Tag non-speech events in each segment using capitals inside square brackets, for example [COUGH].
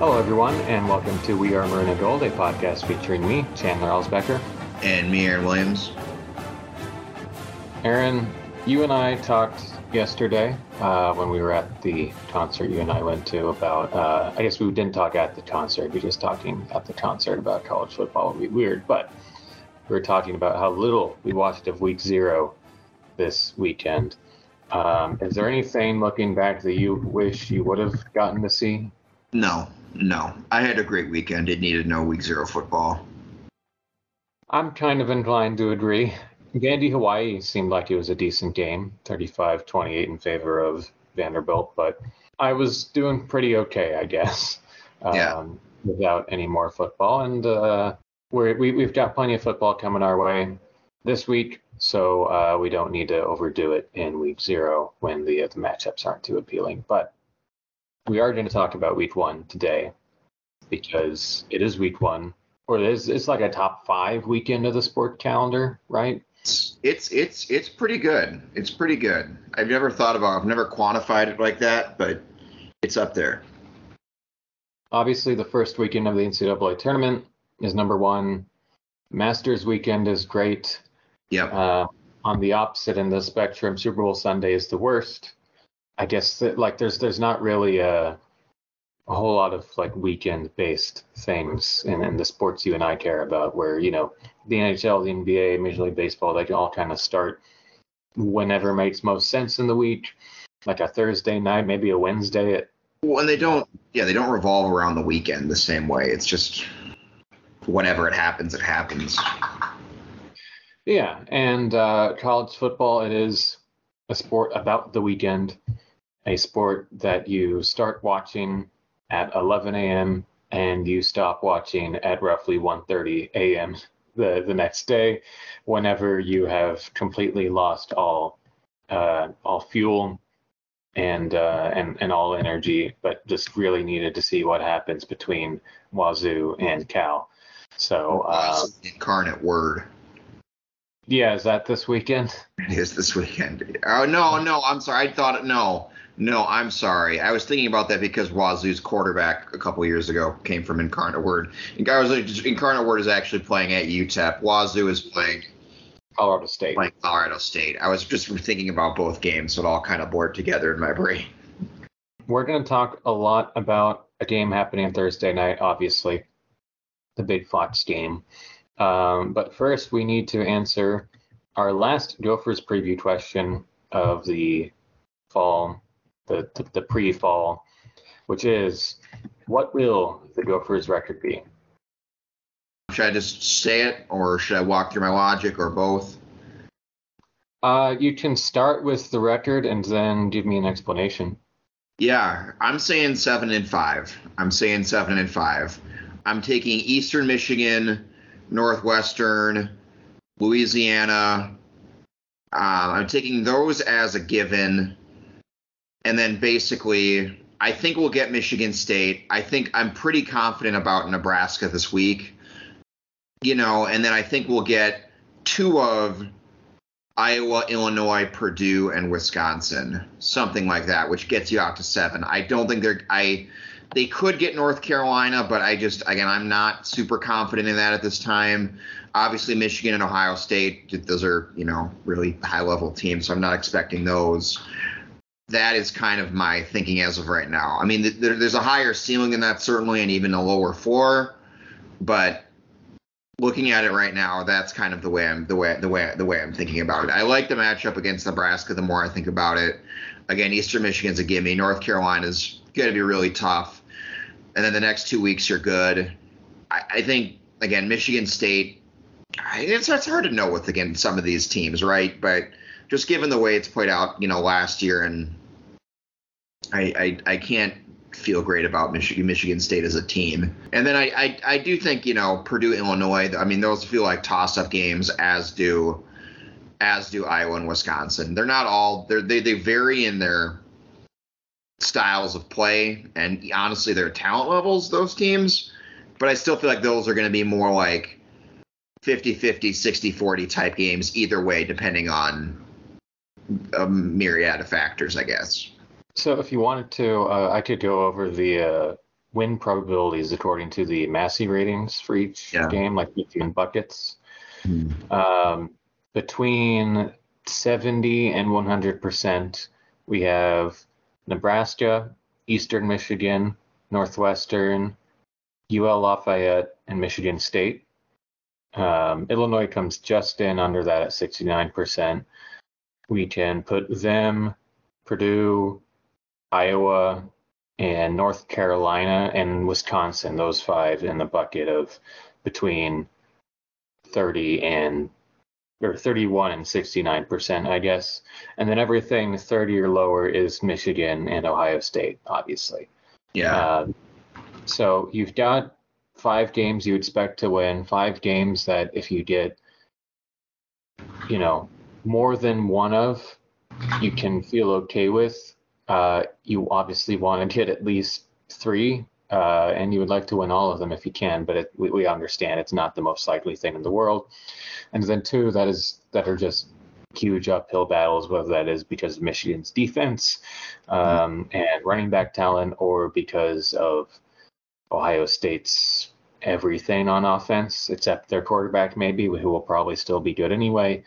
Hello, everyone, and welcome to We Are Maroon and Gold, a podcast featuring me, Chandler Alsbecker. And me, Aaron Williams. Aaron, you and I talked yesterday uh, when we were at the concert you and I went to about, uh, I guess we didn't talk at the concert, we were just talking at the concert about college football would be weird, but we were talking about how little we watched of week zero this weekend. Um, is there anything looking back that you wish you would have gotten to see? No, no. I had a great weekend. It needed no week zero football. I'm kind of inclined to agree. Vandy Hawaii seemed like it was a decent game, 35 28 in favor of Vanderbilt, but I was doing pretty okay, I guess, um, yeah. without any more football. And uh, we're, we, we've got plenty of football coming our way this week, so uh, we don't need to overdo it in week zero when the, uh, the matchups aren't too appealing. But we are going to talk about week one today because it is week one, or it is, it's like a top five weekend of the sport calendar, right? It's it's it's pretty good. It's pretty good. I've never thought about. I've never quantified it like that, but it's up there. Obviously, the first weekend of the NCAA tournament is number one. Masters weekend is great. Yep. Uh, on the opposite end of the spectrum, Super Bowl Sunday is the worst. I guess that, like there's there's not really a a whole lot of like weekend based things in, in the sports you and I care about where, you know, the NHL, the NBA, Major League Baseball, they can all kind of start whenever makes most sense in the week. Like a Thursday night, maybe a Wednesday at Well, and they don't yeah, they don't revolve around the weekend the same way. It's just whenever it happens, it happens. Yeah, and uh, college football, it is a sport about the weekend, a sport that you start watching at 11 a.m. and you stop watching at roughly 1:30 a.m. the the next day, whenever you have completely lost all uh, all fuel and uh, and and all energy, but just really needed to see what happens between Wazoo and Cal. So uh, incarnate word. Yeah, is that this weekend? It is this weekend. Oh no, no, I'm sorry. I thought no, no, I'm sorry. I was thinking about that because Wazoo's quarterback a couple years ago came from Incarnate Word. Incarnate Word is actually playing at UTEP. Wazoo is playing Colorado State. Playing Colorado State. I was just thinking about both games, so it all kind of blurred together in my brain. We're going to talk a lot about a game happening Thursday night, obviously, the Big Fox game. Um, but first, we need to answer our last Gophers preview question of the fall, the, the, the pre fall, which is what will the Gophers record be? Should I just say it, or should I walk through my logic, or both? Uh, you can start with the record and then give me an explanation. Yeah, I'm saying seven and five. I'm saying seven and five. I'm taking Eastern Michigan, Northwestern, Louisiana. Uh, I'm taking those as a given. And then basically, I think we'll get Michigan State. I think I'm pretty confident about Nebraska this week. You know, and then I think we'll get two of Iowa, Illinois, Purdue, and Wisconsin, something like that, which gets you out to seven. I don't think they're I they could get North Carolina, but I just again I'm not super confident in that at this time. Obviously, Michigan and Ohio State, those are you know really high level teams, so I'm not expecting those. That is kind of my thinking as of right now. I mean, there, there's a higher ceiling than that certainly, and even a lower floor, but looking at it right now, that's kind of the way I'm the way the way the way I'm thinking about it. I like the matchup against Nebraska. The more I think about it, again, Eastern Michigan's a gimme. North Carolina's going to be really tough, and then the next two weeks you're good. I, I think again, Michigan State. It's it's hard to know with again some of these teams, right? But just given the way it's played out, you know, last year, and I I, I can't feel great about Michigan Michigan State as a team. And then I, I I do think you know Purdue Illinois. I mean those feel like toss up games as do as do Iowa and Wisconsin. They're not all they're, they they vary in their styles of play and honestly their talent levels those teams. But I still feel like those are going to be more like 50-50, 60-40 type games either way depending on a myriad of factors, I guess. So if you wanted to, uh, I could go over the uh, win probabilities according to the Massey ratings for each Yeah. game, like in buckets. Um, between 70 and 100%, we have Nebraska, Eastern Michigan, Northwestern, UL Lafayette, and Michigan State. Um, Illinois comes just in under that at 69%. We can put them, Purdue, Iowa, and North Carolina and Wisconsin, those five in the bucket of between 30 and or 31 and 69 percent, I guess. And then everything 30 or lower is Michigan and Ohio State, obviously. Yeah. Uh, so you've got five games you expect to win, five games that if you get, you know, more than one of, you can feel okay with. Uh, you obviously want to get at least three, uh, and you would like to win all of them if you can, but it, we, we understand it's not the most likely thing in the world. And then two, that is that are just huge uphill battles, whether that is because of Michigan's defense um, and running back talent, or because of Ohio State's everything on offense, except their quarterback, maybe, who will probably still be good anyway.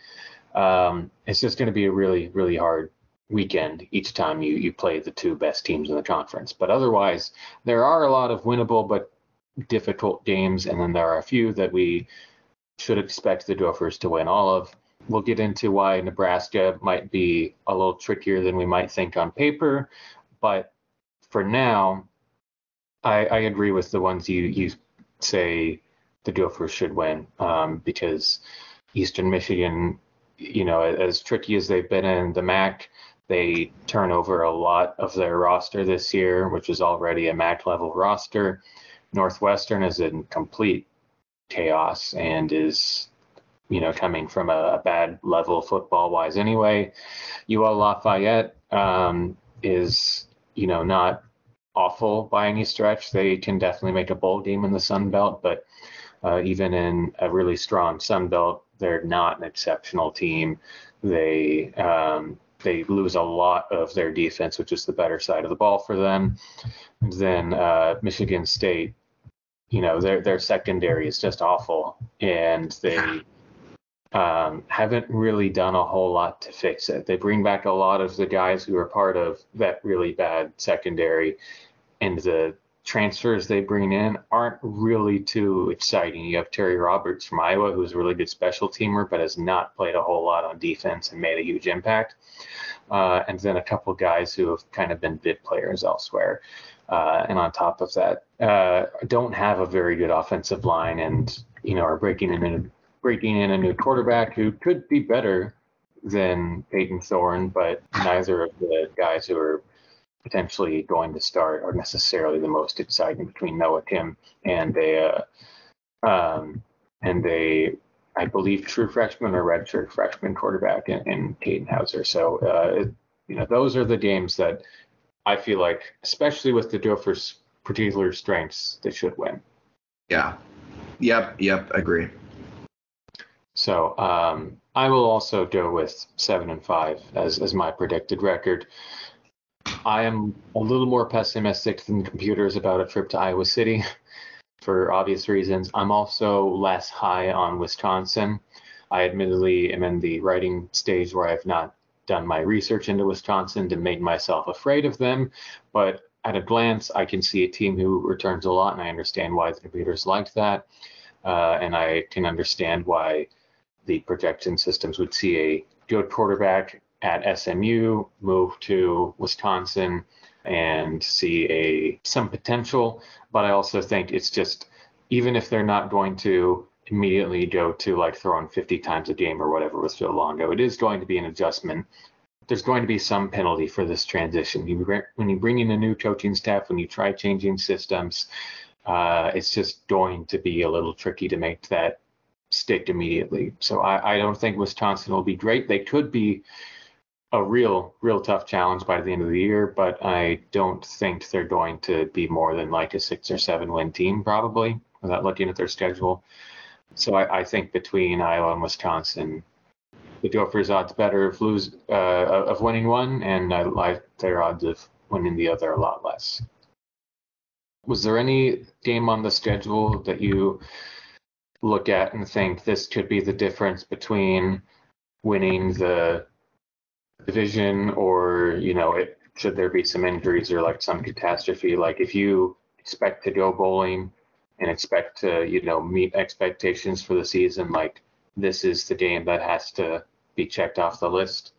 Um, it's just going to be a really, really hard weekend each time you, you play the two best teams in the conference. But otherwise, there are a lot of winnable but difficult games, and then there are a few that we should expect the Gophers to win all of. We'll get into why Nebraska might be a little trickier than we might think on paper, but for now, I, I agree with the ones you you say the Gophers should win um, because Eastern Michigan, you know, as tricky as they've been in the MAC, they turn over a lot of their roster this year, which is already a MAC level roster. Northwestern is in complete chaos and is, you know, coming from a, a bad level football wise anyway. UL Lafayette um, is, you know, not awful by any stretch. They can definitely make a bowl game in the Sun Belt, but uh, even in a really strong Sun Belt, they're not an exceptional team. They um, they lose a lot of their defense, which is the better side of the ball for them. And then uh, Michigan State, you know, their their secondary is just awful, and they um, haven't really done a whole lot to fix it. They bring back a lot of the guys who are part of that really bad secondary, and the transfers they bring in aren't really too exciting. You have Terry Roberts from Iowa, who's a really good special teamer, but has not played a whole lot on defense and made a huge impact. Uh, and then a couple guys who have kind of been bit players elsewhere. Uh, and on top of that, uh, don't have a very good offensive line, and you know are breaking in a, breaking in a new quarterback who could be better than Payton Thorne, but neither of the guys who are potentially going to start are necessarily the most exciting between Noah Kim and a uh, um, and a I believe true freshman or redshirt freshman quarterback in, in Katin Houser. So uh, you know those are the games that I feel like, especially with the Gophers' particular strengths, they should win. Yeah. Yep. Yep. Agree. So um, I will also go with seven and five as as my predicted record. I am a little more pessimistic than computers about a trip to Iowa City [LAUGHS] for obvious reasons. I'm also less high on Wisconsin. I admittedly am in the writing stage where I've not done my research into Wisconsin to make myself afraid of them, but at a glance, I can see a team who returns a lot, and I understand why the computers liked that, uh, and I can understand why the projection systems would see a good quarterback at SMU, move to Wisconsin, and see a some potential. But I also think it's just even if they're not going to immediately go to like throwing 50 times a game or whatever with Phil Longo, it is going to be an adjustment. There's going to be some penalty for this transition. You, when you bring in a new coaching staff, when you try changing systems, uh, it's just going to be a little tricky to make that stick immediately. So I, I don't think Wisconsin will be great. They could be a real, real tough challenge by the end of the year, but I don't think they're going to be more than like a six or seven win team, probably, without looking at their schedule. So I, I think between Iowa and Wisconsin, the Gophers' odds better of lose uh, of winning one, and I like their odds of winning the other a lot less. Was there any game on the schedule that you look at and think this could be the difference between winning the division or, you know, it, should there be some injuries or like some catastrophe? Like if you expect to go bowling and expect to, you know, meet expectations for the season, like this is the game that has to be checked off the list?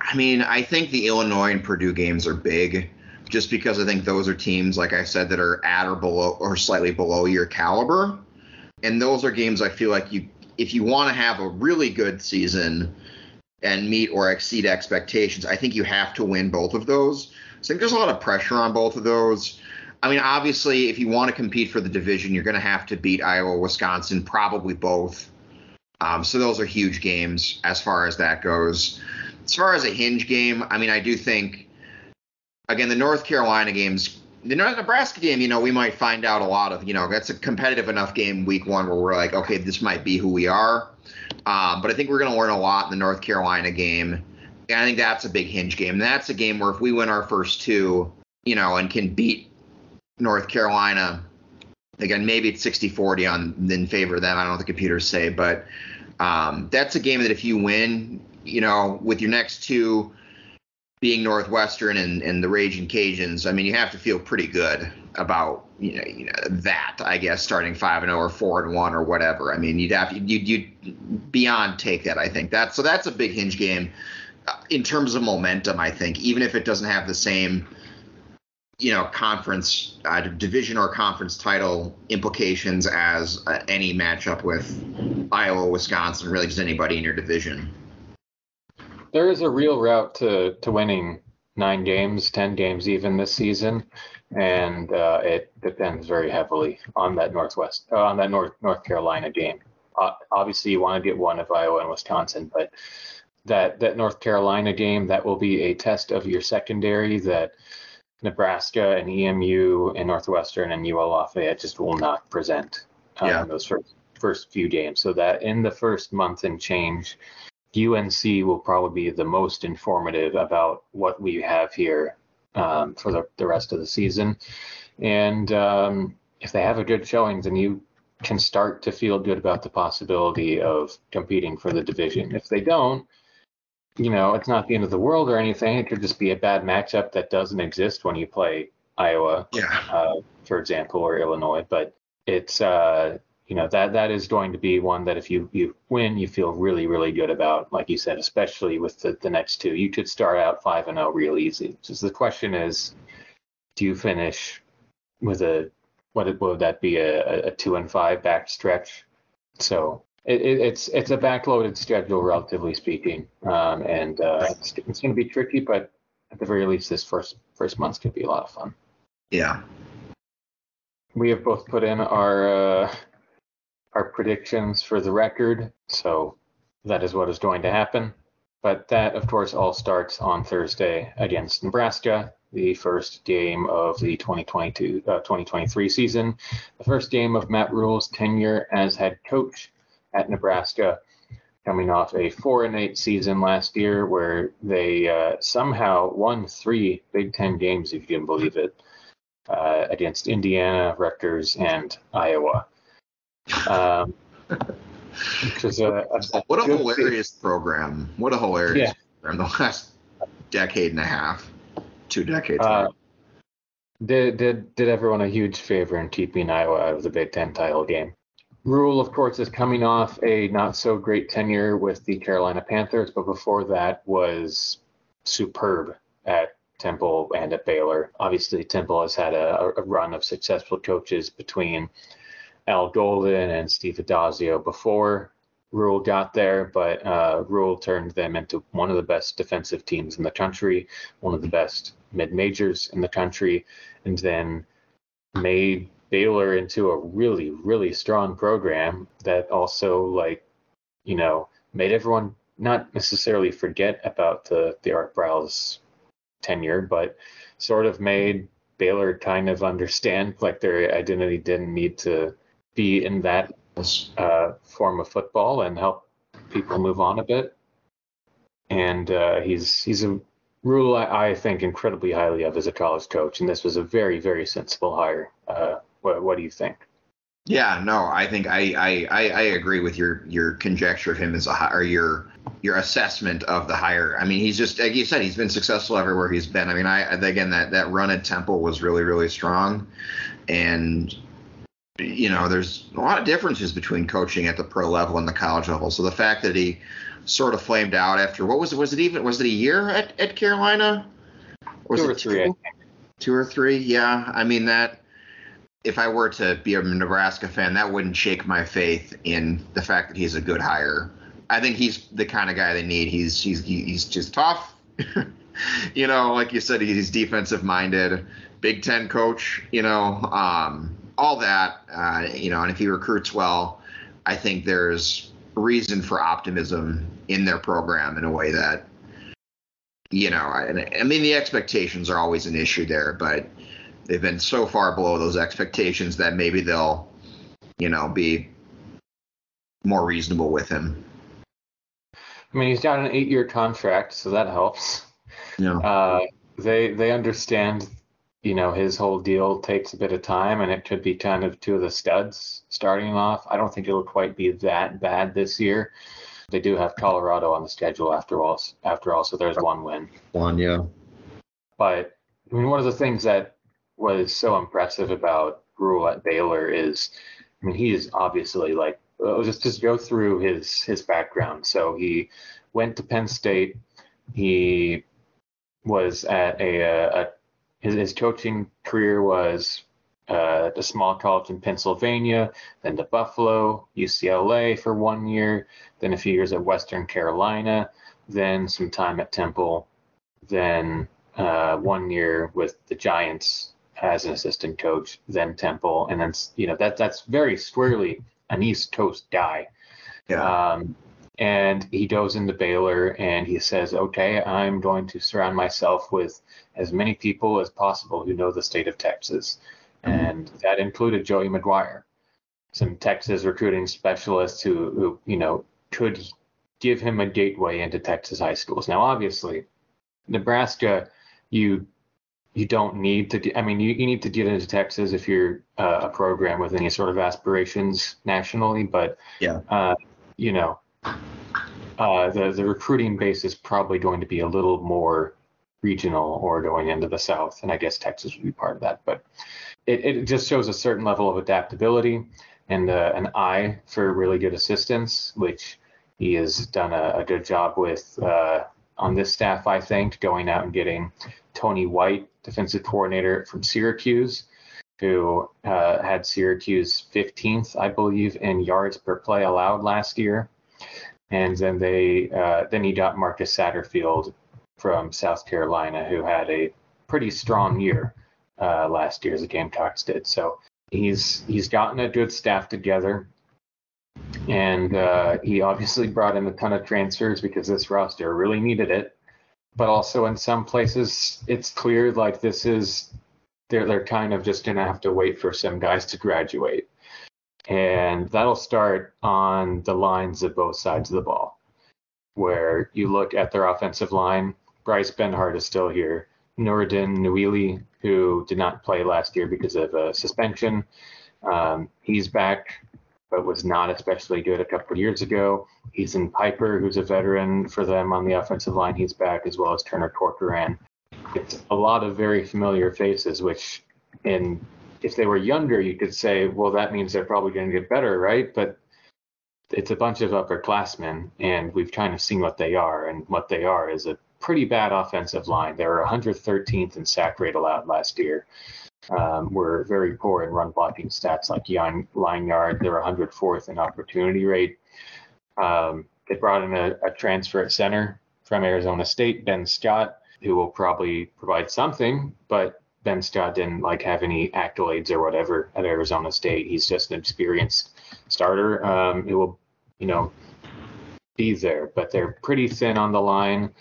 I mean, I think the Illinois and Purdue games are big just because I think those are teams, like I said, that are at or below or slightly below your caliber. And those are games I feel like you, if you want to have a really good season and meet or exceed expectations, I think you have to win both of those. So I think there's a lot of pressure on both of those. I mean, obviously, if you want to compete for the division, you're going to have to beat Iowa, Wisconsin, probably both. Um, so those are huge games as far as that goes. As far as a hinge game, I mean, I do think, again, the North Carolina games, the Nebraska game, you know, we might find out a lot of, you know, that's a competitive enough game week one where we're like, okay, this might be who we are. Um, but I think we're going to learn a lot in the North Carolina game. And I think that's a big hinge game. That's a game where if we win our first two, you know, and can beat North Carolina, again, maybe it's 60 40 on in favor of them. I don't know what the computers say, but um, that's a game that if you win, you know, with your next two being Northwestern and, and the Raging Cajuns, I mean, you have to feel pretty good about you know, you know that I guess starting five and zero oh or four and one or whatever. I mean, you'd have you'd you'd beyond take that. I think that so that's a big hinge game uh, in terms of momentum. I think even if it doesn't have the same you know conference uh, division or conference title implications as uh, any matchup with Iowa, Wisconsin, really just anybody in your division. There is a real route to to winning nine games, ten games even this season, and uh, it depends very heavily on that Northwest uh, on that North North Carolina game. Uh, obviously, you want to get one of Iowa and Wisconsin, but that that North Carolina game that will be a test of your secondary that Nebraska and EMU and Northwestern and UL Lafayette just will not present um, yeah. those first first few games. So that in the first month and change, UNC will probably be the most informative about what we have here um, for the, the rest of the season. And um, if they have a good showing, then you can start to feel good about the possibility of competing for the division. If they don't, you know, it's not the end of the world or anything. It could just be a bad matchup that doesn't exist when you play Iowa, yeah. uh, for example, or Illinois. But it's, uh, you know, that that is going to be one that if you you win, you feel really really good about. Like you said, especially with the, the next two, you could start out five and zero oh real easy. Just the question is, do you finish with a what would that be a, a two and five back stretch? So it, it, it's it's a backloaded schedule, relatively speaking, um, and uh, it's, it's going to be tricky. But at the very least, this first first month's could be a lot of fun. Yeah. We have both put in our uh, our predictions for the record, so that is what is going to happen. But that, of course, all starts on Thursday against Nebraska, the first game of the 2022 uh, 2023 season, the first game of Matt Rhule's tenure as head coach at Nebraska, coming off a four and eight season last year where they uh, somehow won three Big Ten games, if you can believe it, uh, against Indiana, Rutgers, and Iowa. Um, which is a, a what a hilarious thing. program! What a hilarious yeah. program! [LAUGHS] The last decade and a half, two decades. Uh, did did did everyone a huge favor in keeping Iowa out of the Big Ten title game? Rhule, of course, is coming off a not so great tenure with the Carolina Panthers, but before that was superb at Temple and at Baylor. Obviously, Temple has had a, a run of successful coaches between Al Golden and Steve Addazio before Rhule got there, but uh, Rhule turned them into one of the best defensive teams in the country, one of the best mid majors in the country, and then made Baylor into a really, really strong program that also like, you know, made everyone not necessarily forget about the the Art Briles tenure, but sort of made Baylor kind of understand like their identity didn't need to be in that uh, form of football and help people move on a bit. And uh, he's he's a rule I, I, think incredibly highly of as a college coach, and this was a very, very sensible hire. Uh, what, what do you think? Yeah, no, I think I, I, I, agree with your your conjecture of him as a or your your assessment of the hire. I mean, he's just like you said, he's been successful everywhere he's been. I mean, I again that that run at Temple was really really strong, and you know, there's a lot of differences between coaching at the pro level and the college level. So the fact that he sort of flamed out after what was it? Was it even was it a year at, at Carolina? Was two or three. Two? two or three? Yeah. I mean that. If I were to be a Nebraska fan, that wouldn't shake my faith in the fact that he's a good hire. I think he's the kind of guy they need. He's he's he's just tough. [LAUGHS] you know, like you said, he's defensive minded, Big Ten coach. You know, um, all that. Uh, you know, and if he recruits well, I think there's reason for optimism in their program in a way that you know I, I mean the expectations are always an issue there but they've been so far below those expectations that maybe they'll you know be more reasonable with him i mean he's got an eight year contract so that helps yeah uh, they they understand you know, his whole deal takes a bit of time and it could be kind of two of the studs starting off. I don't think it'll quite be that bad this year. They do have Colorado on the schedule after all, after all, so there's one win. One, yeah. But I mean, one of the things that was so impressive about Rhule at Baylor is, I mean, he is obviously like, uh, just just go through his his background. So he went to Penn State. He was at a, a his, his coaching career was uh, at a small college in Pennsylvania, then to Buffalo, UCLA for one year, then a few years at Western Carolina, then some time at Temple, then uh, one year with the Giants as an assistant coach, then Temple, and then you know that that's very squarely an East Coast guy. Yeah. Um, and he goes into Baylor and he says, "Okay, I'm going to surround myself with as many people as possible who know the state of Texas," mm-hmm. and that included Joey McGuire, some Texas recruiting specialists who, who you know could give him a gateway into Texas high schools. Now, obviously, Nebraska, you you don't need to. I mean, you, you need to get into Texas if you're uh, a program with any sort of aspirations nationally, but yeah, uh, you know uh, the the recruiting base is probably going to be a little more regional or going into the south, and I guess Texas would be part of that. But it, it just shows a certain level of adaptability and uh, an eye for really good assistance, which he has done a, a good job with uh, on this staff. I think going out and getting Tony White, defensive coordinator from Syracuse, who uh, had Syracuse 15th, I believe, in yards per play allowed last year and then they uh, then he got Marcus Satterfield from South Carolina, who had a pretty strong year uh, last year as the Gamecocks did. So he's he's gotten a good staff together, and uh, he obviously brought in a ton of transfers because this roster really needed it. But also in some places, it's clear like this is they're they're kind of just gonna have to wait for some guys to graduate and that'll start on the lines of both sides of the ball, where you look at their offensive line. Bryce Benhart is still here. Nouredin Nouili, who did not play last year because of a suspension, um, he's back, but was not especially good a couple of years ago. Ethan Piper, who's a veteran for them on the offensive line, he's back, as well as Turner Corcoran. It's a lot of very familiar faces, which in if they were younger, you could say, well, that means they're probably going to get better, right? But it's a bunch of upperclassmen, and we've kind of seen what they are, and what they are is a pretty bad offensive line. They were 113th in sack rate allowed last year. Um, we're very poor in run blocking stats like line yard. They're 104th in opportunity rate. Um, they brought in a, a transfer at center from Arizona State, Ben Scott, who will probably provide something, but Ben Scott didn't like have any accolades or whatever at Arizona State. He's just an experienced starter um, who will, you know, be there. But they're pretty thin on the line,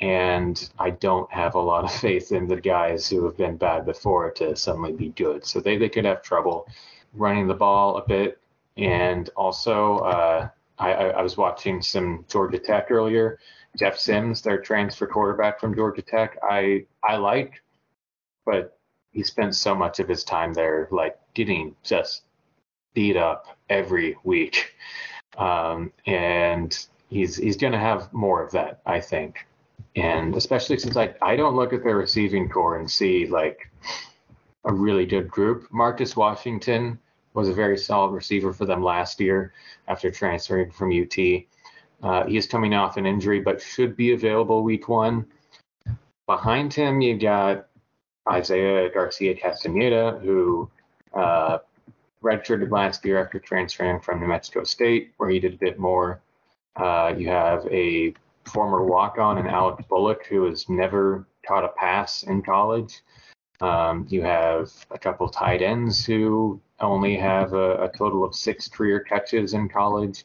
and I don't have a lot of [LAUGHS] faith in the guys who have been bad before to suddenly be good. So they, they could have trouble running the ball a bit. And also, uh, I, I, I was watching some Georgia Tech earlier. Jeff Sims, their transfer quarterback from Georgia Tech, I I like, but he spent so much of his time there, like getting just beat up every week, um, and he's he's going to have more of that, I think, and especially since I I don't look at their receiving core and see like a really good group. Marcus Washington was a very solid receiver for them last year after transferring from UT. Uh, he is coming off an injury, but should be available week one. Behind him, you got Isaiah Garcia Castaneda, who uh, redshirted last year after transferring from New Mexico State, where he did a bit more. Uh, you have a former walk on and Alex Bullock, who has never caught a pass in college. Um, you have a couple tight ends who only have a, a, total of six career catches in college.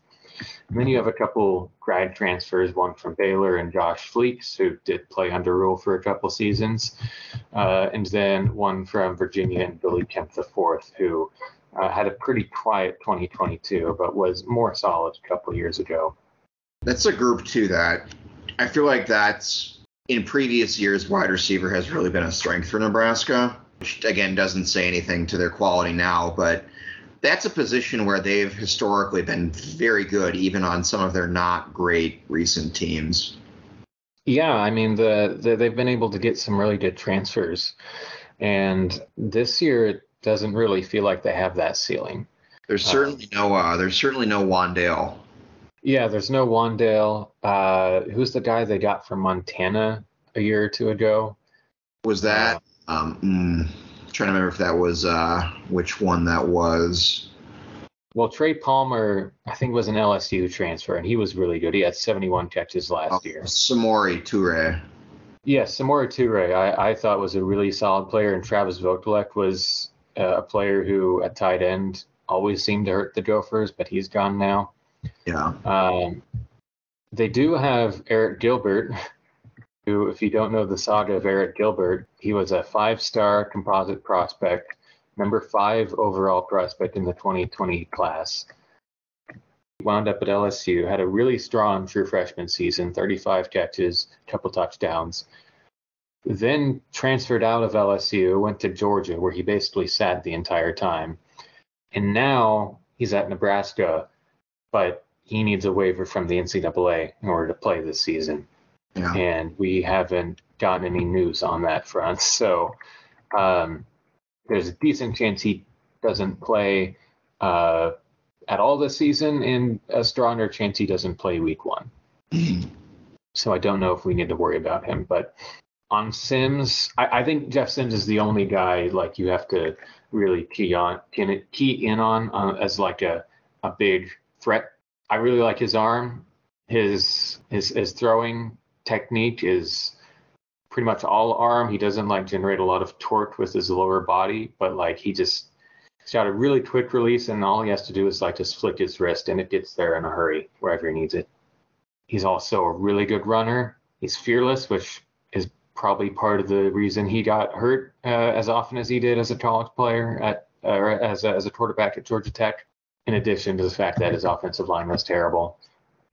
And then you have a couple grad transfers, one from Baylor and Josh Fleeks, who did play under Rhule for a couple seasons, uh, and then one from Virginia and Billy Kemp IV, who uh, had a pretty quiet 2022, but was more solid a couple years ago. That's a group too that I feel like that's in previous years, wide receiver has really been a strength for Nebraska, which again doesn't say anything to their quality now, but that's a position where they've historically been very good, even on some of their not great recent teams. Yeah, I mean the, the they've been able to get some really good transfers, and this year it doesn't really feel like they have that ceiling. There's certainly um, no uh, there's certainly no Wan'Dale yeah, there's no Wan'Dale. Uh, who's the guy they got from Montana a year or two ago? Was that? Uh, um, mm, trying to remember if that was uh, which one that was. Well, Trey Palmer, I think, was an LSU transfer, and he was really good. He had 71 catches last oh, year. Samori Toure. Yes, yeah, Samori Toure, I, I thought was a really solid player, and Travis Vokolek was uh, a player who, at tight end, always seemed to hurt the Gophers, but he's gone now. Yeah. Um, they do have Eric Gilbert, who, if you don't know the saga of Arik Gilbert, he was a five star composite prospect, number five overall prospect in the 2020 class. He wound up at LSU, had a really strong true freshman season 35 catches, couple touchdowns. Then transferred out of LSU, went to Georgia, where he basically sat the entire time. And now he's at Nebraska, but he needs a waiver from the NCAA in order to play this season. Yeah. And we haven't gotten any news on that front. [LAUGHS] So um, there's a decent chance he doesn't play uh, at all this season, and a stronger chance he doesn't play week one. [CLEARS THROAT] so I don't know if we need to worry about him. But on Sims, I, I, think Jeff Sims is the only guy like you have to really key on, key in on uh, as like a, a big threat. I really like his arm. His his his throwing technique is pretty much all arm. He doesn't like generate a lot of torque with his lower body, but like he just he's got a really quick release, and all he has to do is like just flick his wrist, and it gets there in a hurry wherever he needs it. He's also a really good runner. He's fearless, which is probably part of the reason he got hurt uh, as often as he did as a college player at or as a, as a quarterback at Georgia Tech in addition to the fact that his offensive line was terrible.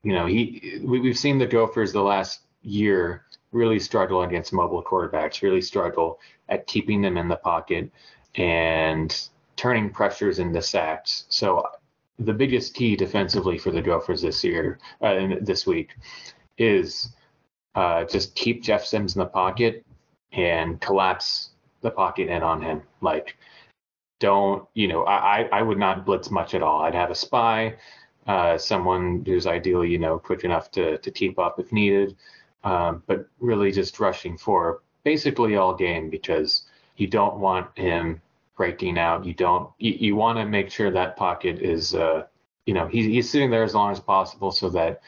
You know, he we, we've seen the Gophers the last year really struggle against mobile quarterbacks, really struggle at keeping them in the pocket and turning pressures into sacks. So the biggest key defensively for the Gophers this year, uh, this week, is uh, just keep Jeff Sims in the pocket and collapse the pocket in on him. Like don't, you know, I, I would not blitz much at all. I'd have a spy, uh, someone who's ideally, you know, quick enough to, to keep up if needed, um, but really just rushing for basically all game because you don't want him breaking out. You don't, you, you want to make sure that pocket is, uh, you know, he's, he's sitting there as long as possible so that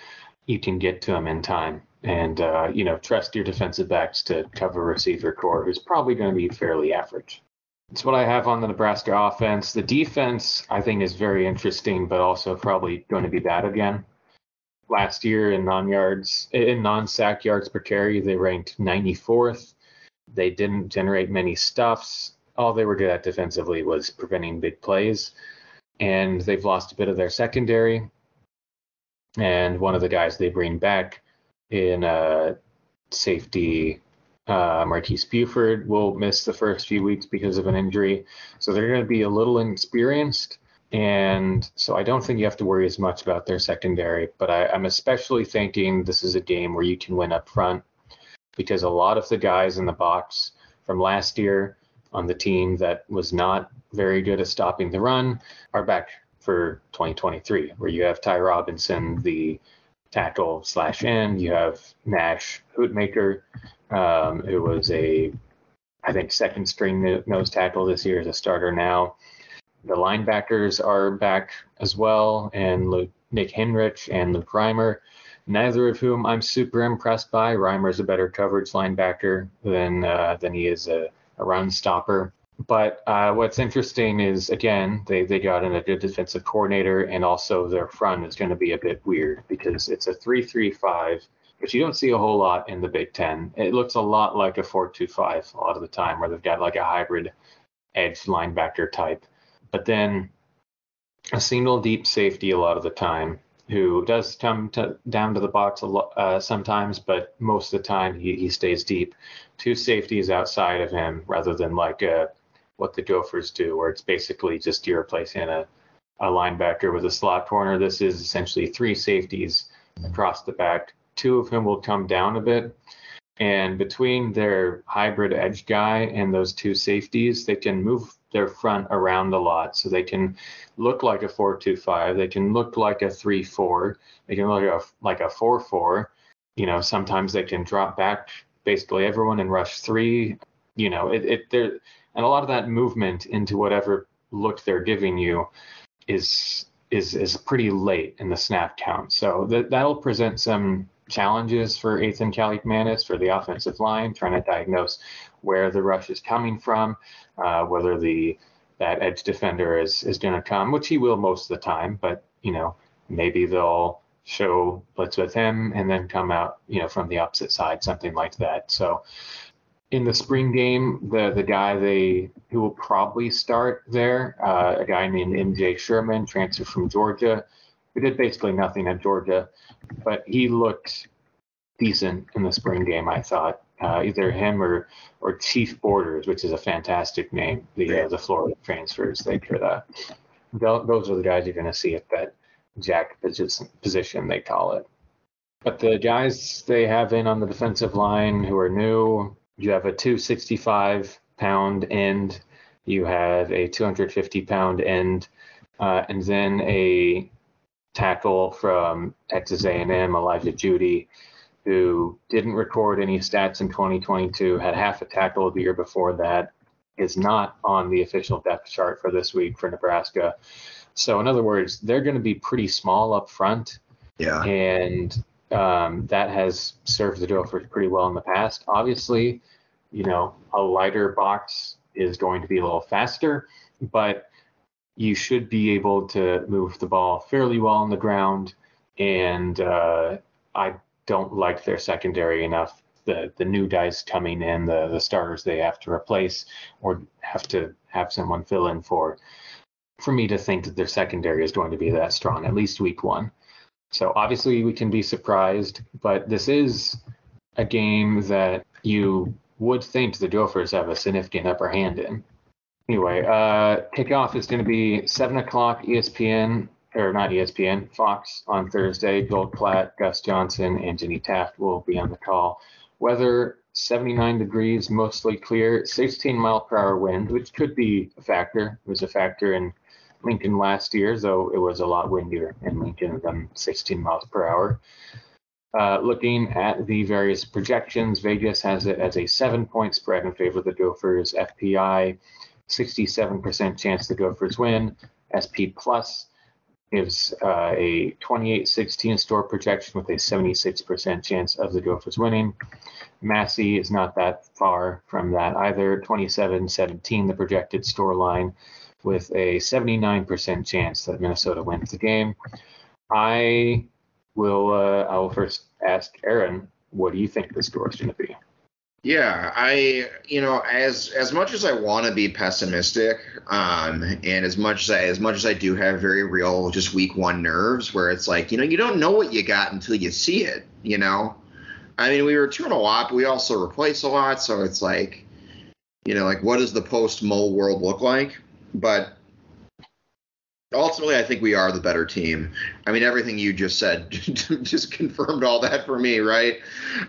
you can get to him in time and uh, you know trust your defensive backs to cover receiver core who's probably going to be fairly average it's what I have on the Nebraska offense. The defense, I think, is very interesting, but also probably going to be bad again. Last year in non yards, in non sack yards per carry, they ranked 94th. They didn't generate many stuffs. All they were good at defensively was preventing big plays, and they've lost a bit of their secondary. and one of the guys they bring back in uh, safety, uh, Marques Buford, will miss the first few weeks because of an injury. So they're going to be a little inexperienced. And so I don't think you have to worry as much about their secondary, but I, I'm especially thinking this is a game where you can win up front because a lot of the guys in the box from last year on the team that was not very good at stopping the run are back for 2023, where you have Ty Robinson, the tackle slash end. You have Nash Hutmacher, um, who was a, I think, second string nose tackle this year as a starter now. The linebackers are back as well, and Luke, Nick Henrich and Luke Reimer, neither of whom I'm super impressed by. Reimer's a better coverage linebacker than uh, than he is a, a run stopper. But uh, what's interesting is again they, they got in a good defensive coordinator, and also their front is going to be a bit weird because it's a three-three-five, which you don't see a whole lot in the Big Ten. It looks a lot like a four-two-five a lot of the time, where they've got like a hybrid edge linebacker type. But then a single deep safety a lot of the time who does come to, down to the box a lot uh, sometimes, but most of the time he, he stays deep. Two safeties outside of him rather than like a what the Gophers do, where it's basically just you're replacing a, a linebacker with a slot corner. This is essentially three safeties across the back. Two of whom will come down a bit. And between their hybrid edge guy and those two safeties, they can move their front around a lot. So they can look like a 4-2-5. They can look like a 3-4. They can look like a, like a 4-4. You know, sometimes they can drop back basically everyone and rush three. You know, it, it there and a lot of that movement into whatever look they're giving you is is is pretty late in the snap count. So that that'll present some challenges for Athan Kaliakmanis for the offensive line, trying to diagnose where the rush is coming from, uh, whether the that edge defender is is going to come, which he will most of the time. But you know, maybe they'll show blitz with him and then come out, you know, from the opposite side, something like that. So in the spring game, the the guy they who will probably start there, uh, a guy named MJ Sherman, transferred from Georgia, who did basically nothing at Georgia, but he looked decent in the spring game. I thought uh, either him or or Chief Borders, which is a fantastic name. The uh, the Florida transfers they could. Uh, those are the guys you're going to see at that jack position they call it. But the guys they have in on the defensive line who are new, you have a 265 pound end, you have a 250 pound end, uh, and then a tackle from Texas A&M, Elijah Jeudy, who didn't record any stats in 2022, had half a tackle the year before that, is not on the official depth chart for this week for Nebraska. So, in other words, they're going to be pretty small up front. Yeah. And um, that has served the Gophers pretty well in the past. Obviously, you know, a lighter box is going to be a little faster, but you should be able to move the ball fairly well on the ground. And uh, I don't like their secondary enough. The the new guys coming in, the the starters they have to replace or have to have someone fill in for, for me to think that their secondary is going to be that strong at least week one. So obviously we can be surprised, but this is a game that you would think the Gophers have a significant upper hand in. Anyway, uh, kickoff is going to be 7 o'clock ESPN, or not ESPN, Fox on Thursday. Joel Klatt, Gus Johnson, and Jenny Taft will be on the call. Weather 79 degrees, mostly clear, 16 mile per hour wind, which could be a factor. It was a factor in Lincoln last year, though it was a lot windier in Lincoln than 16 miles per hour. Uh, looking at the various projections, Vegas has it as a seven point spread in favor of the Gophers. FPI, 67% chance the Gophers win. SP Plus gives uh, a 28 16 store projection with a 76% chance of the Gophers winning. Massey is not that far from that either. 27 17, the projected store line, with a 79% chance that Minnesota wins the game. I will uh, I will first ask Aaron, what do you think the score is going to be? Yeah, I you know as as much as I want to be pessimistic, um, and as much as I as much as I do have very real just week one nerves, where it's like you know you don't know what you got until you see it. You know, I mean we return a lot, but we also replace a lot, so it's like you know like what does the post mole world look like? But ultimately, I think we are the better team. I mean, everything you just said [LAUGHS] just confirmed all that for me, right?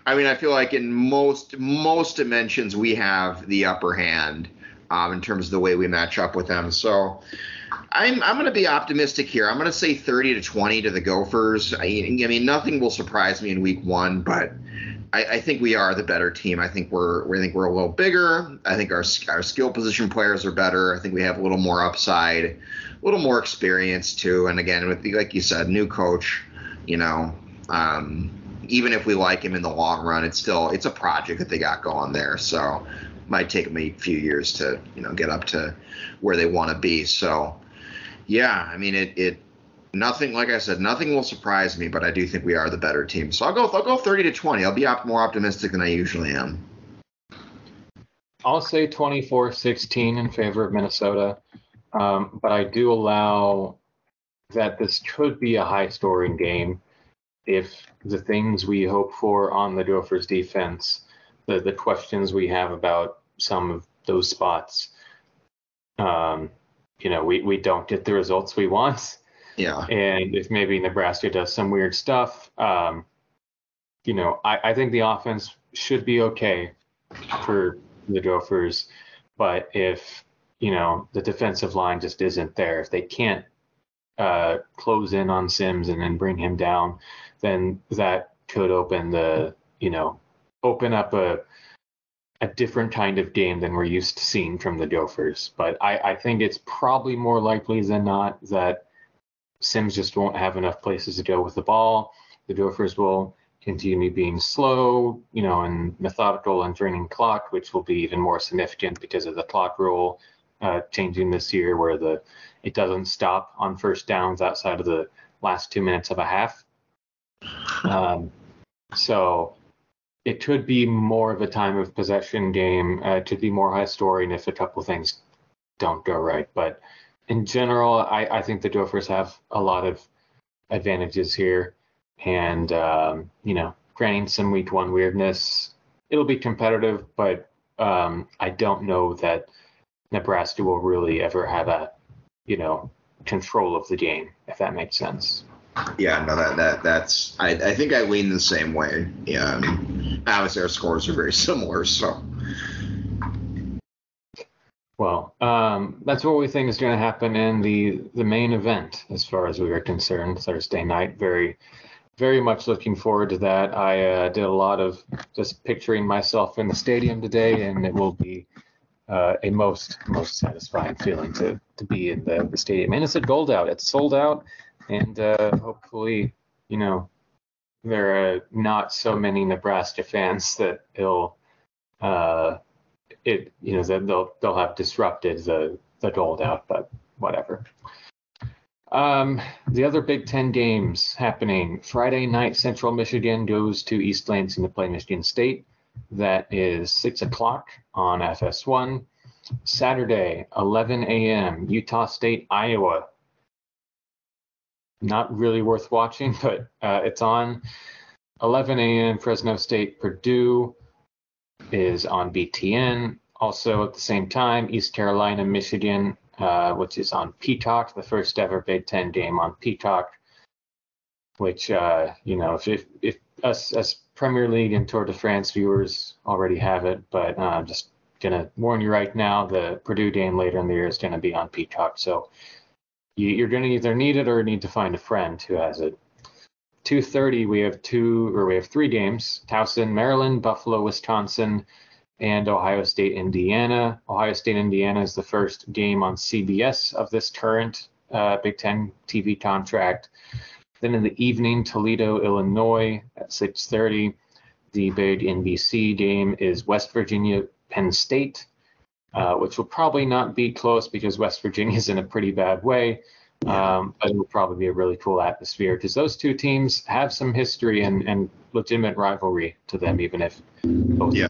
I mean, I feel like in most most dimensions we have the upper hand um, in terms of the way we match up with them. So. I'm I'm going to be optimistic here. I'm going to say 30 to 20 to the Gophers. I, I mean, nothing will surprise me in Week One, but I, I, think we are the better team. I think we're we think we're a little bigger. I think our our skill position players are better. I think we have a little more upside, a little more experience too. And again, with the, like you said, new coach, you know, um, even if we like him in the long run, it's still it's a project that they got going there. So might take me a few years to you know get up to where they want to be. So yeah, I mean it it nothing like I said, nothing will surprise me, but I do think we are the better team. So I'll go I'll go 30 to 20. I'll be op- more optimistic than I usually am. I'll say 24-16 in favor of Minnesota, um, but I do allow that this could be a high-scoring game if the things we hope for on the Gophers defense, the the questions we have about some of those spots, um, you know, we, we don't get the results we want yeah. And if maybe Nebraska does some weird stuff, um, you know, I, I think the offense should be okay for the Gophers. But if, you know, the defensive line just isn't there, if they can't uh, close in on Sims and then bring him down, then that could open the, you know, open up a a different kind of game than we're used to seeing from the Gophers. But I, I think it's probably more likely than not that Sims just won't have enough places to go with the ball. The Gophers will continue being slow, you know, and methodical and draining clock, which will be even more significant because of the clock rule uh, changing this year, where the it doesn't stop on first downs outside of the last two minutes of a half. [LAUGHS] Um, so it could be more of a time of possession game. Uh, it could be more high scoring if a couple things don't go right, but in general, I, I think the Gophers have a lot of advantages here. And, um, you know, granting some week one weirdness, it'll be competitive, but um, I don't know that Nebraska will really ever have a, you know, control of the game, if that makes sense. Yeah, no, that that that's I, I think I lean the same way. Yeah, I mean, obviously our scores are very [LAUGHS] similar, so well, um, that's what we think is going to happen in the the main event, as far as we are concerned, Thursday night. Very, very much looking forward to that. I uh, did a lot of just picturing myself in the stadium today, and it will be uh, a most most satisfying feeling to to be in the, the stadium. And it's a gold out. It's sold out, and uh, hopefully, you know, there are not so many Nebraska fans that it'll uh, it you know that they'll they'll have disrupted the the gold out, but whatever. Um, the other Big Ten games happening Friday night. Central Michigan goes to East Lansing to play Michigan State. That is six o'clock on FS1. Saturday, 11 a.m. Utah State, Iowa. Not really worth watching, [LAUGHS] but uh, it's on. 11 a.m. Fresno State, Purdue is on BTN. Also at the same time, East Carolina, Michigan, uh, which is on Peacock, the first ever Big Ten game on Peacock. Which uh, you know, if, if if us as Premier League and Tour de France viewers already have it, but uh, I'm just gonna warn you right now, the Purdue game later in the year is gonna be on Peacock, so you, you're gonna either need it or need to find a friend who has it. 2:30 we have two or we have three games: Towson, Maryland, Buffalo, Wisconsin, and Ohio State, Indiana. Ohio State, Indiana is the first game on CBS of this current uh, Big Ten TV contract. Then in the evening, Toledo, Illinois at 6:30. The big NBC game is West Virginia, Penn State, uh, which will probably not be close because West Virginia is in a pretty bad way. Um, but it will probably be a really cool atmosphere because those two teams have some history and, and legitimate rivalry to them, even if both Yeah.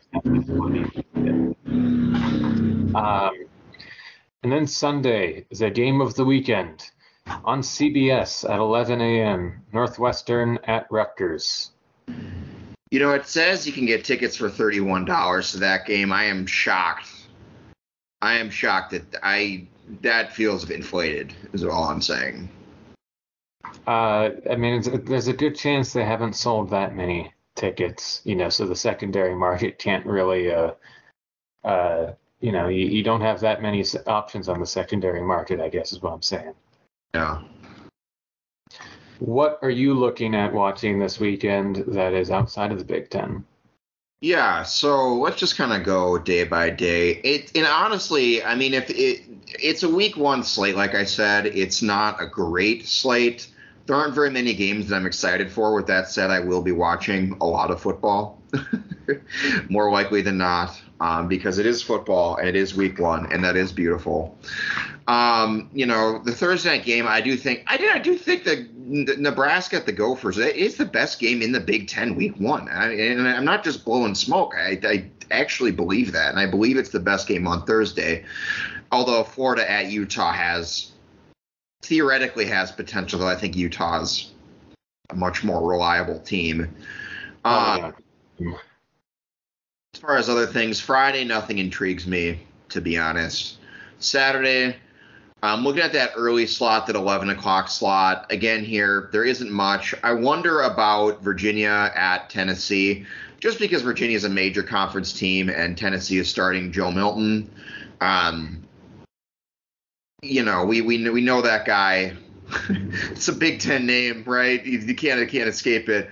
Um, and then Sunday is a game of the weekend on CBS at 11 a.m. Northwestern at Rutgers. You know, it says you can get tickets for $31 to that game. I am shocked. I am shocked that I that feels inflated. Is all I'm saying. Uh, I mean, it's, there's a good chance they haven't sold that many tickets, you know, so the secondary market can't really, uh, uh, you know, you, you don't have that many options on the secondary market, I guess is what I'm saying. Yeah. What are you looking at watching this weekend that is outside of the Big Ten? Yeah, so let's just kind of go day by day. It and honestly, I mean, if it it's a week one slate, like I said, it's not a great slate. There aren't very many games that I'm excited for. With that said, I will be watching a lot of football, [LAUGHS] more likely than not, um, because it is football and it is week one, and that is beautiful. Um, you know, the Thursday night game, I do think I do I do think that Nebraska at the Gophers is the best game in the Big Ten week one, I, and I'm not just blowing smoke. I, I actually believe that, and I believe it's the best game on Thursday. Although Florida at Utah has theoretically has potential, though I think Utah's a much more reliable team. Uh, yeah. as far as other things, Friday nothing intrigues me, to be honest. Saturday, I'm looking at that early slot, that 11 o'clock slot. Again, here there isn't much. I wonder about Virginia at Tennessee, just because Virginia is a major conference team and Tennessee is starting Joe Milton. Um, you know, we we we know that guy. [LAUGHS] it's a Big Ten name, right? You, you can't you can't escape it.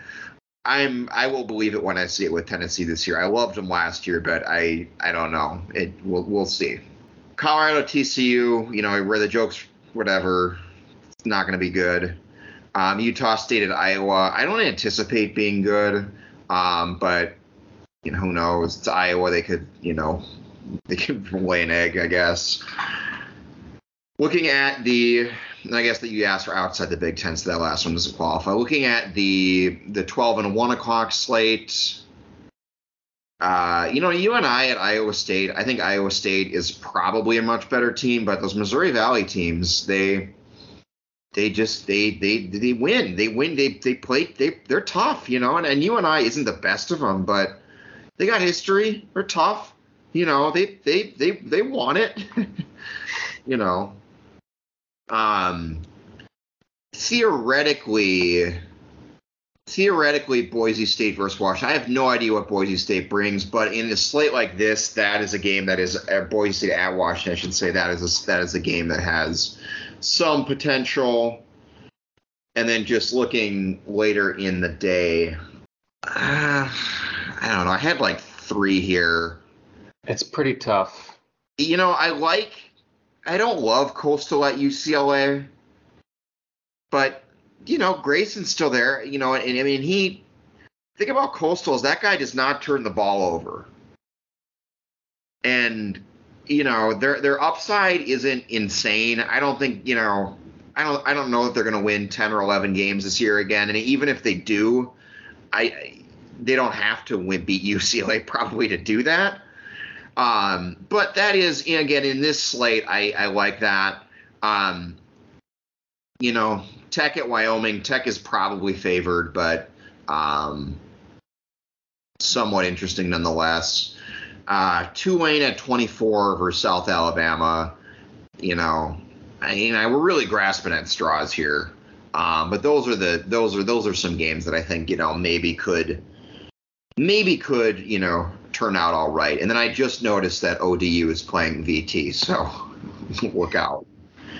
I'm I will believe it when I see it with Tennessee this year. I loved him last year, but I I don't know. It we'll we'll see. Colorado TCU, you know, where the jokes whatever, it's not going to be good. Um, Utah State at Iowa, I don't anticipate being good, um, but you know who knows? It's Iowa. They could you know [LAUGHS] they could lay an egg, I guess. Looking at the, I guess that you asked for outside the Big Ten, so that last one doesn't qualify. Looking at the the 12 and 1 o'clock slate, uh, you know, UNI at Iowa State, I think Iowa State is probably a much better team, but those Missouri Valley teams, they they just they they they win. They win. They they play. They they're tough, you know. And and UNI isn't the best of them, but they got history. They're tough. You know, they they they they want it. [LAUGHS] you know. Um, theoretically, theoretically, Boise State versus Washington. I have no idea what Boise State brings, but in a slate like this, that is a game that is uh, Boise State at Washington. I should say that is a, that is a game that has some potential. And then just looking later in the day, uh, I don't know. I had like three here. It's pretty tough. You know, I like. I don't love Coastal at UCLA, but you know, Grayson's still there. You know, and I mean, he. Think about Coastal's. That guy does not turn the ball over, and you know their their upside isn't insane. I don't think you know. I don't I don't know that they're going to win 10 or 11 games this year again. And even if they do, I they don't have to win beat UCLA [LAUGHS] probably to do that. Um, but that is again in this slate, I, I like that. Um, you know, Tech at Wyoming. Tech is probably favored, but um, somewhat interesting nonetheless. Uh, Tulane at 24 versus South Alabama. You know, I mean, I, we're really grasping at straws here. Um, but those are the those are those are some games that I think you know maybe could maybe could you know turn out all right. And then I just noticed that ODU is playing VT, so [LAUGHS] look out.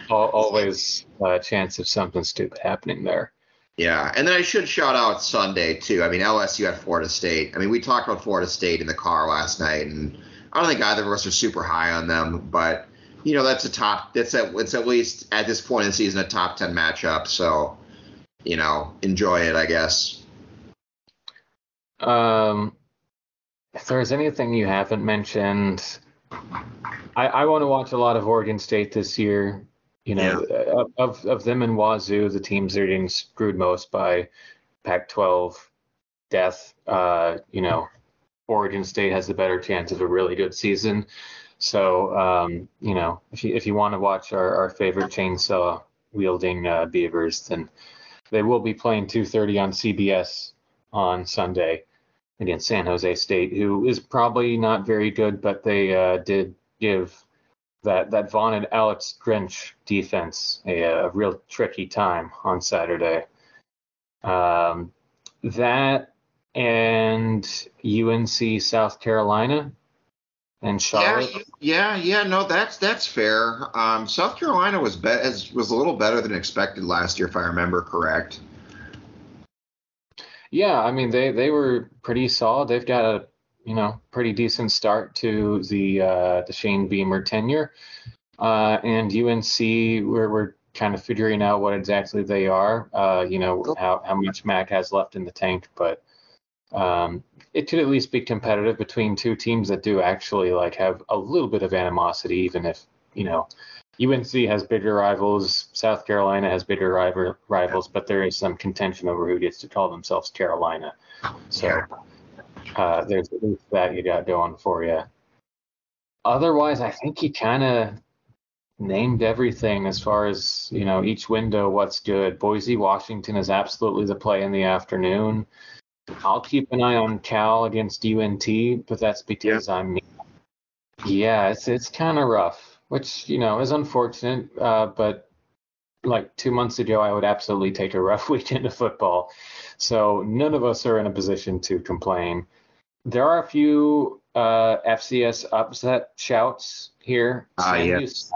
Always a chance of something stupid happening there. Yeah, and then I should shout out Sunday too. I mean LSU at Florida State. I mean we talked about Florida State in the car last night, and I don't think either of us are super high on them, but you know that's a top. That's at it's at least at this point in the season a top ten matchup. So you know enjoy it, I guess. Um, if there's anything you haven't mentioned, I, I want to watch a lot of Oregon State this year. You know, uh, of of them and Wazoo, the teams that are getting screwed most by Pac-12 death. Uh, you know, Oregon State has the better chance of a really good season. So, um, you know, if you if you want to watch our, our favorite chainsaw wielding uh, Beavers, then they will be playing 2:30 on CBS on Sunday against San Jose State, who is probably not very good, but they uh, did give that that vaunted Alex Grinch defense a, a real tricky time on Saturday. Um, that and UNC South Carolina and Charlotte. Yeah, yeah, yeah. No, that's that's fair. Um, South Carolina was be- was a little better than expected last year, if I remember correct. Yeah, I mean they they were pretty solid. They've got a you know pretty decent start to the uh, the Shane Beamer tenure, uh, and UNC we're we're kind of figuring out what exactly they are. Uh, you know how how much Mack has left in the tank, but um, it could at least be competitive between two teams that do actually like have a little bit of animosity, even if you know UNC has bigger rivals, South Carolina has bigger rival, rivals, but there is some contention over who gets to call themselves Carolina. So uh, there's at least that you got going for you. Otherwise, I think he kind of named everything as far as you know each window what's good boise washington is absolutely the play in the afternoon I'll keep an eye on Cal against UNT, but that's because. I'm. Yeah, it's it's kind of rough, which you know is unfortunate. Uh, but like two months ago, I would absolutely take a rough [LAUGHS] weekend of football. So none of us are in a position to complain. There are a few uh, FCS upset shouts here. Ah, uh, yes.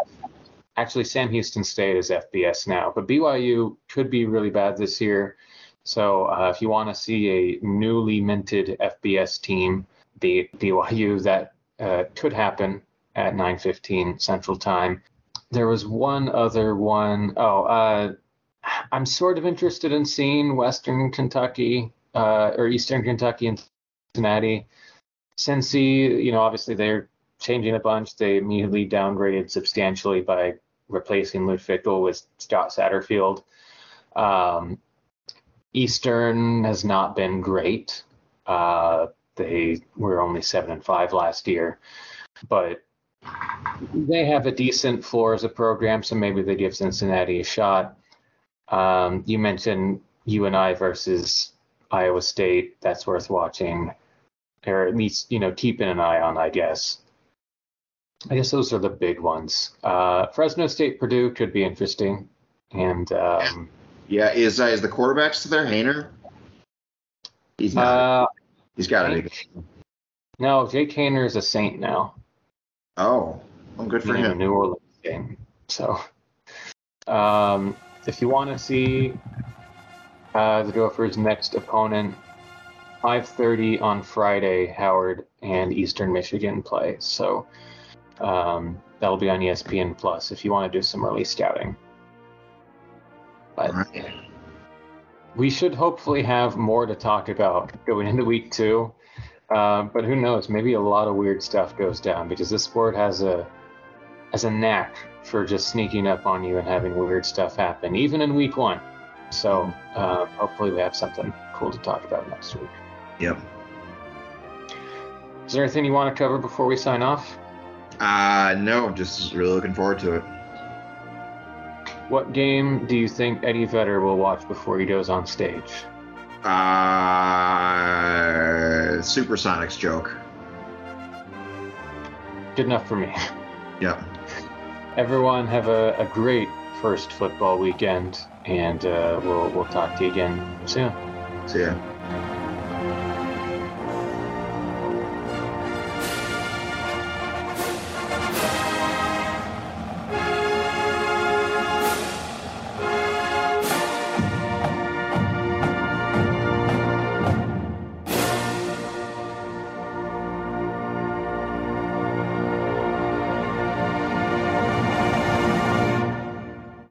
actually, Sam Houston State is FBS now, but BYU could be really bad this year. So uh, if you want to see a newly minted FBS team, be it BYU, that uh, could happen at 9:15 Central Time. There was one other one. Oh, uh, I'm sort of interested in seeing Western Kentucky uh, or Eastern Kentucky and Cincinnati. Cincy, you know, obviously they're changing a bunch. They immediately downgraded substantially by replacing Fickell with Scott Satterfield. Um, Eastern has not been great. Uh, they were only seven and five last year, but they have a decent floor as a program, so maybe they give Cincinnati a shot. Um, you mentioned UNI versus Iowa State. That's worth watching, or at least you know keeping an eye on, I guess. I guess those are the big ones. Uh, Fresno State Purdue could be interesting, and um, yeah, is uh, is the quarterback still there, Haener? He's not. Uh, He's got be. No, Jake Haener is a Saint now. Oh, well, good for him. New Orleans game. So, um, if you want to see uh, the Gophers' next opponent, 5:30 on Friday, Howard and Eastern Michigan play. So um, that'll be on ESPN Plus if you want to do some early scouting. But right. we should hopefully have more to talk about going into week two. Uh, but who knows? Maybe a lot of weird stuff goes down because this sport has a has a knack for just sneaking up on you and having weird stuff happen, even in week one. So uh, hopefully we have something cool to talk about next week. Yep. Is there anything you want to cover before we sign off? Uh, no, just really looking forward to it. What game do you think Eddie Vedder will watch before he goes on stage? Uh, Supersonics joke. Good enough for me. [LAUGHS] Yep. Everyone have a, a great first football weekend, and uh, we'll we'll talk to you again soon. See ya.